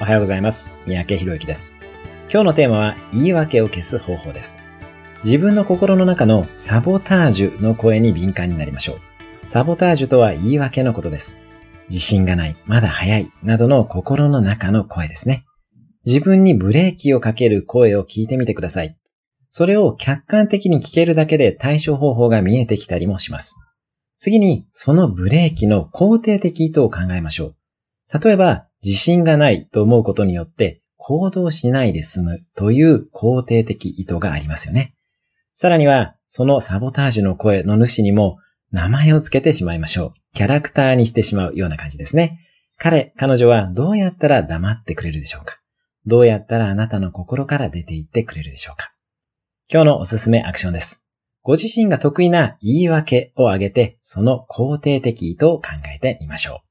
おはようございます。三宅博之です。今日のテーマは言い訳を消す方法です。自分の心の中のサボタージュの声に敏感になりましょう。サボタージュとは言い訳のことです。自信がない、まだ早い、などの心の中の声ですね。自分にブレーキをかける声を聞いてみてください。それを客観的に聞けるだけで対処方法が見えてきたりもします。次に、そのブレーキの肯定的意図を考えましょう。例えば、自信がないと思うことによって行動しないで済むという肯定的意図がありますよね。さらには、そのサボタージュの声の主にも名前をつけてしまいましょう。キャラクターにしてしまうような感じですね。彼、彼女はどうやったら黙ってくれるでしょうかどうやったらあなたの心から出ていってくれるでしょうか今日のおすすめアクションです。ご自身が得意な言い訳を挙げて、その肯定的意図を考えてみましょう。